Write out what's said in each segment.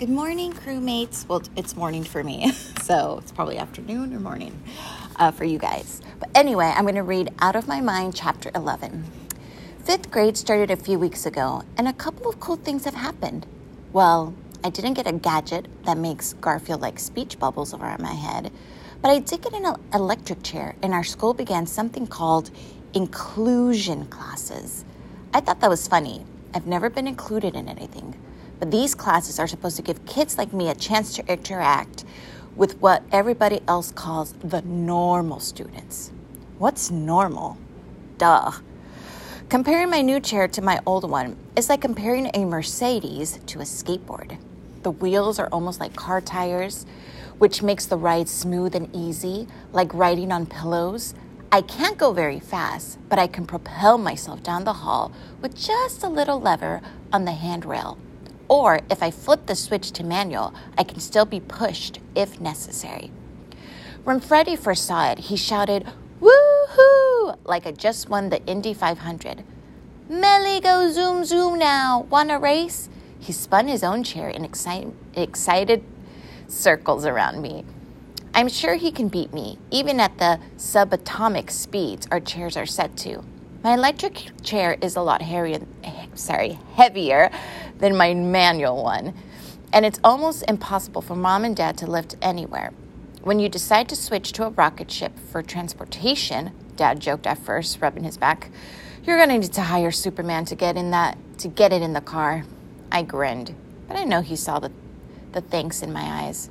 Good morning, crewmates. Well, it's morning for me, so it's probably afternoon or morning uh, for you guys. But anyway, I'm going to read Out of My Mind, Chapter 11. Fifth grade started a few weeks ago, and a couple of cool things have happened. Well, I didn't get a gadget that makes Garfield like speech bubbles around my head, but I did get an electric chair, and our school began something called inclusion classes. I thought that was funny. I've never been included in anything. But these classes are supposed to give kids like me a chance to interact with what everybody else calls the normal students. What's normal? Duh. Comparing my new chair to my old one is like comparing a Mercedes to a skateboard. The wheels are almost like car tires, which makes the ride smooth and easy, like riding on pillows. I can't go very fast, but I can propel myself down the hall with just a little lever on the handrail. Or if I flip the switch to manual, I can still be pushed if necessary. When Freddie first saw it, he shouted, Woohoo! like I just won the Indy 500. Melly, go zoom zoom now. Want a race? He spun his own chair in excite- excited circles around me. I'm sure he can beat me, even at the subatomic speeds our chairs are set to. My electric chair is a lot heavier, sorry, heavier than my manual one, and it's almost impossible for mom and dad to lift anywhere. When you decide to switch to a rocket ship for transportation, dad joked at first, rubbing his back, you're going to need to hire Superman to get in that to get it in the car. I grinned, but I know he saw the the thanks in my eyes.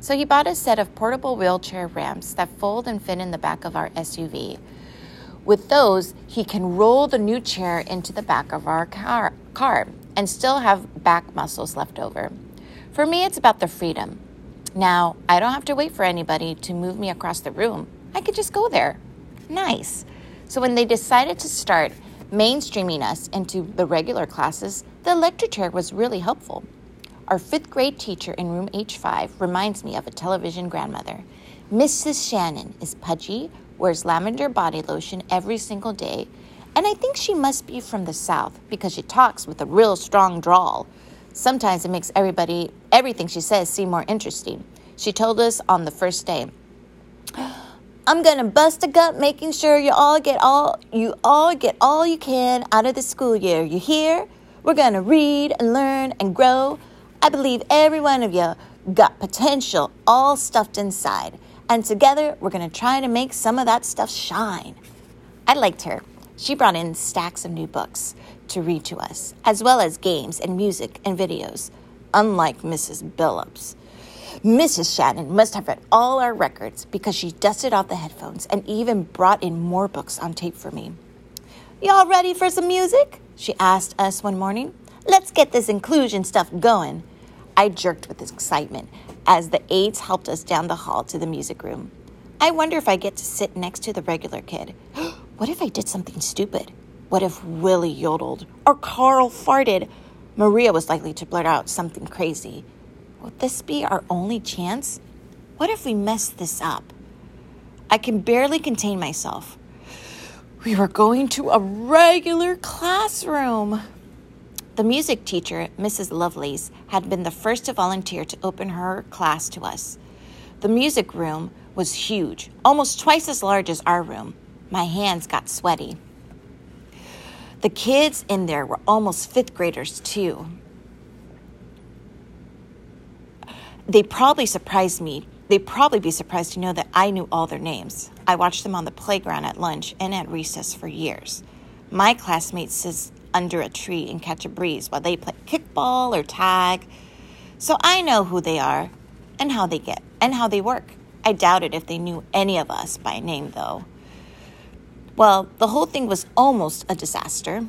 So he bought a set of portable wheelchair ramps that fold and fit in the back of our SUV. With those, he can roll the new chair into the back of our car, car and still have back muscles left over. For me, it's about the freedom. Now, I don't have to wait for anybody to move me across the room. I could just go there. Nice. So when they decided to start mainstreaming us into the regular classes, the electric chair was really helpful. Our fifth grade teacher in room H5 reminds me of a television grandmother. Mrs. Shannon is pudgy, wears lavender body lotion every single day, and I think she must be from the South because she talks with a real strong drawl. Sometimes it makes everybody, everything she says, seem more interesting. She told us on the first day, I'm gonna bust a gut making sure you all get all you all get all you can out of the school year. You hear? We're gonna read and learn and grow. I believe every one of you got potential all stuffed inside. And together, we're going to try to make some of that stuff shine. I liked her. She brought in stacks of new books to read to us, as well as games and music and videos, unlike Mrs. Billups. Mrs. Shannon must have read all our records because she dusted off the headphones and even brought in more books on tape for me. Y'all ready for some music? She asked us one morning. Let's get this inclusion stuff going. I jerked with excitement as the aides helped us down the hall to the music room. I wonder if I get to sit next to the regular kid. what if I did something stupid? What if Willie yodeled or Carl farted? Maria was likely to blurt out something crazy. Would this be our only chance? What if we mess this up? I can barely contain myself. We were going to a regular classroom. The music teacher, Mrs. Lovelace, had been the first to volunteer to open her class to us. The music room was huge, almost twice as large as our room. My hands got sweaty. The kids in there were almost fifth graders, too. They probably surprised me. They'd probably be surprised to know that I knew all their names. I watched them on the playground at lunch and at recess for years. My classmates under a tree and catch a breeze while they play kickball or tag. So I know who they are and how they get and how they work. I doubted if they knew any of us by name though. Well, the whole thing was almost a disaster.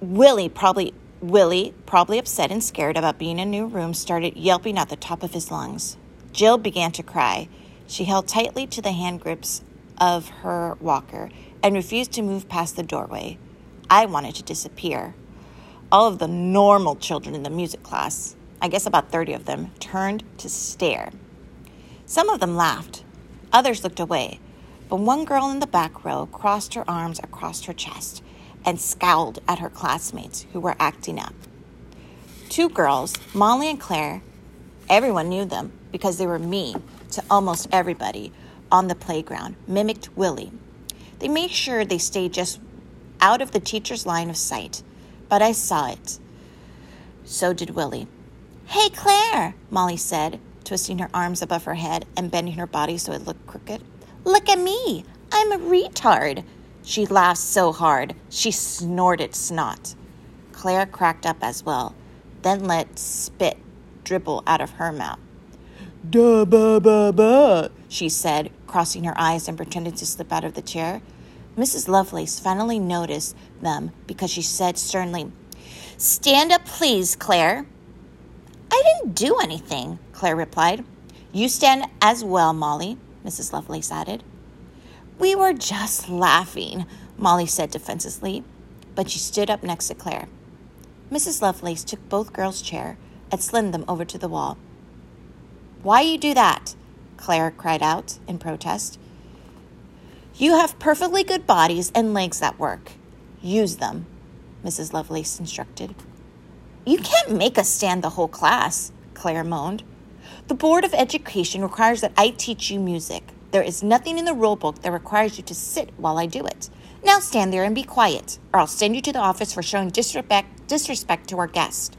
Willie probably Willie, probably upset and scared about being in a new room, started yelping at the top of his lungs. Jill began to cry. She held tightly to the hand grips of her walker and refused to move past the doorway. I wanted to disappear. All of the normal children in the music class, I guess about 30 of them, turned to stare. Some of them laughed, others looked away, but one girl in the back row crossed her arms across her chest and scowled at her classmates who were acting up. Two girls, Molly and Claire, everyone knew them because they were mean to almost everybody on the playground, mimicked Willie. They made sure they stayed just out of the teacher's line of sight, but I saw it. So did Willie. Hey, Claire, Molly said, twisting her arms above her head and bending her body so it looked crooked. Look at me. I'm a retard. She laughed so hard, she snorted snot. Claire cracked up as well, then let spit dribble out of her mouth. Da ba, ba, ba, she said, crossing her eyes and pretending to slip out of the chair. Mrs. Lovelace finally noticed them because she said sternly, Stand up, please, Claire. I didn't do anything, Claire replied. You stand as well, Molly, Mrs. Lovelace added. We were just laughing, Molly said defensively, but she stood up next to Claire. Mrs. Lovelace took both girls' chair and slid them over to the wall. Why you do that? Claire cried out in protest. You have perfectly good bodies and legs that work. Use them, Mrs. Lovelace instructed. You can't make us stand the whole class, Claire moaned. The Board of Education requires that I teach you music. There is nothing in the rule book that requires you to sit while I do it. Now stand there and be quiet, or I'll send you to the office for showing disrespect, disrespect to our guest.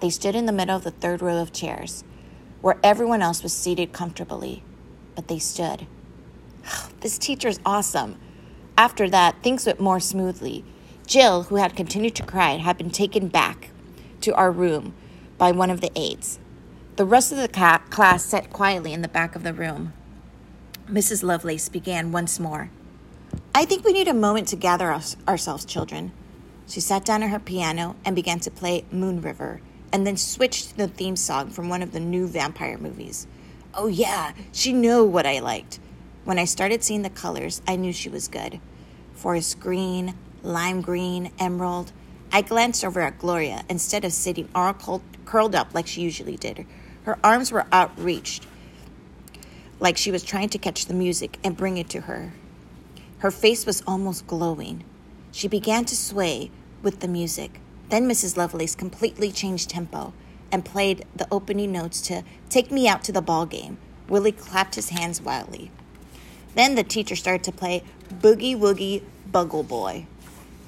They stood in the middle of the third row of chairs, where everyone else was seated comfortably, but they stood. This teacher is awesome. After that, things went more smoothly. Jill, who had continued to cry, had been taken back to our room by one of the aides. The rest of the ca- class sat quietly in the back of the room. Mrs. Lovelace began once more. I think we need a moment to gather ourselves, children. She sat down at her piano and began to play Moon River, and then switched to the theme song from one of the new vampire movies. Oh, yeah, she knew what I liked. When I started seeing the colors, I knew she was good. Forest green, lime green, emerald. I glanced over at Gloria instead of sitting all curled up like she usually did. Her arms were outreached, like she was trying to catch the music and bring it to her. Her face was almost glowing. She began to sway with the music. Then Mrs. Lovelace completely changed tempo and played the opening notes to Take Me Out to the Ball Game. Willie clapped his hands wildly. Then the teacher started to play Boogie Woogie Bugle Boy.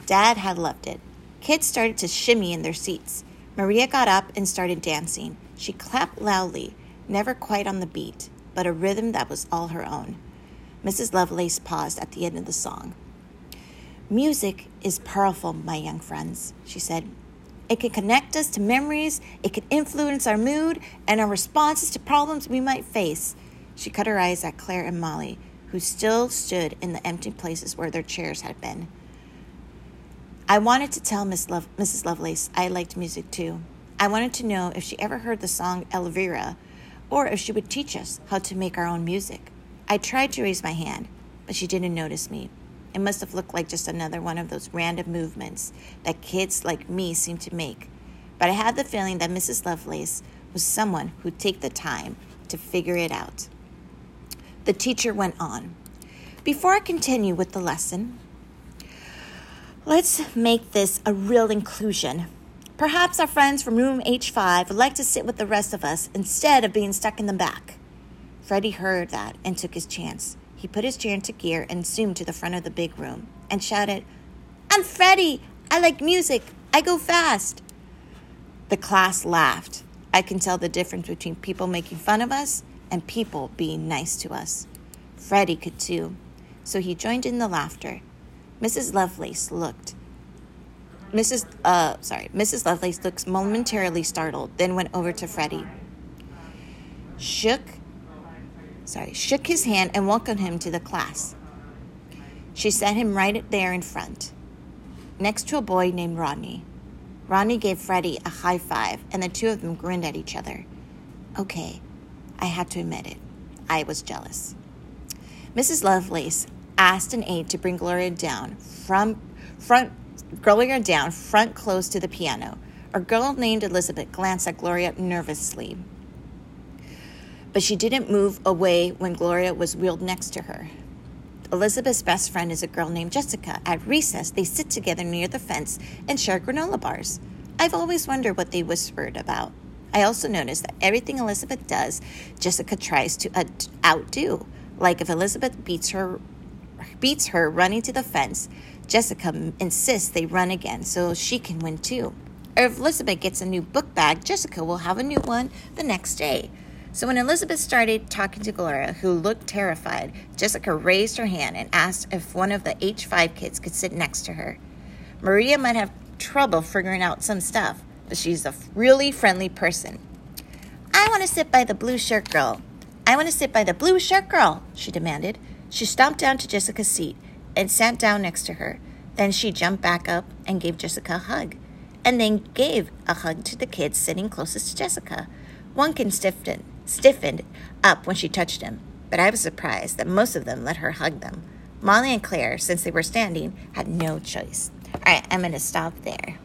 Dad had loved it. Kids started to shimmy in their seats. Maria got up and started dancing. She clapped loudly, never quite on the beat but a rhythm that was all her own. Mrs. Lovelace paused at the end of the song. Music is powerful, my young friends, she said. It can connect us to memories, it can influence our mood and our responses to problems we might face. She cut her eyes at Claire and Molly, who still stood in the empty places where their chairs had been. I wanted to tell Miss Love- Mrs. Lovelace I liked music too. I wanted to know if she ever heard the song Elvira or if she would teach us how to make our own music. I tried to raise my hand, but she didn't notice me. It must have looked like just another one of those random movements that kids like me seem to make. But I had the feeling that Mrs. Lovelace was someone who'd take the time to figure it out. The teacher went on. Before I continue with the lesson, let's make this a real inclusion Perhaps our friends from room H5 would like to sit with the rest of us instead of being stuck in the back. Freddie heard that and took his chance. He put his chair into gear and zoomed to the front of the big room and shouted, I'm Freddie! I like music! I go fast! The class laughed. I can tell the difference between people making fun of us and people being nice to us. Freddie could too, so he joined in the laughter. Mrs. Lovelace looked Mrs. Uh, sorry, Mrs. Lovelace looks momentarily startled, then went over to Freddie. Shook, sorry, shook his hand and welcomed him to the class. She set him right there in front, next to a boy named Rodney. Rodney gave Freddie a high five, and the two of them grinned at each other. Okay, I had to admit it. I was jealous. Mrs. Lovelace asked an aide to bring Gloria down from front Gloria down, front close to the piano. A girl named Elizabeth glanced at Gloria nervously. But she didn't move away when Gloria was wheeled next to her. Elizabeth's best friend is a girl named Jessica. At recess, they sit together near the fence and share granola bars. I've always wondered what they whispered about. I also noticed that everything Elizabeth does, Jessica tries to outdo. Like if Elizabeth beats her beats her running to the fence, Jessica insists they run again so she can win too. Or if Elizabeth gets a new book bag, Jessica will have a new one the next day. So when Elizabeth started talking to Gloria, who looked terrified, Jessica raised her hand and asked if one of the H5 kids could sit next to her. Maria might have trouble figuring out some stuff, but she's a really friendly person. I want to sit by the blue shirt girl. I want to sit by the blue shirt girl, she demanded. She stomped down to Jessica's seat and sat down next to her. Then she jumped back up and gave Jessica a hug, and then gave a hug to the kids sitting closest to Jessica. One kid stiffened, stiffened up when she touched him, but I was surprised that most of them let her hug them. Molly and Claire, since they were standing, had no choice. All right, I'm going to stop there.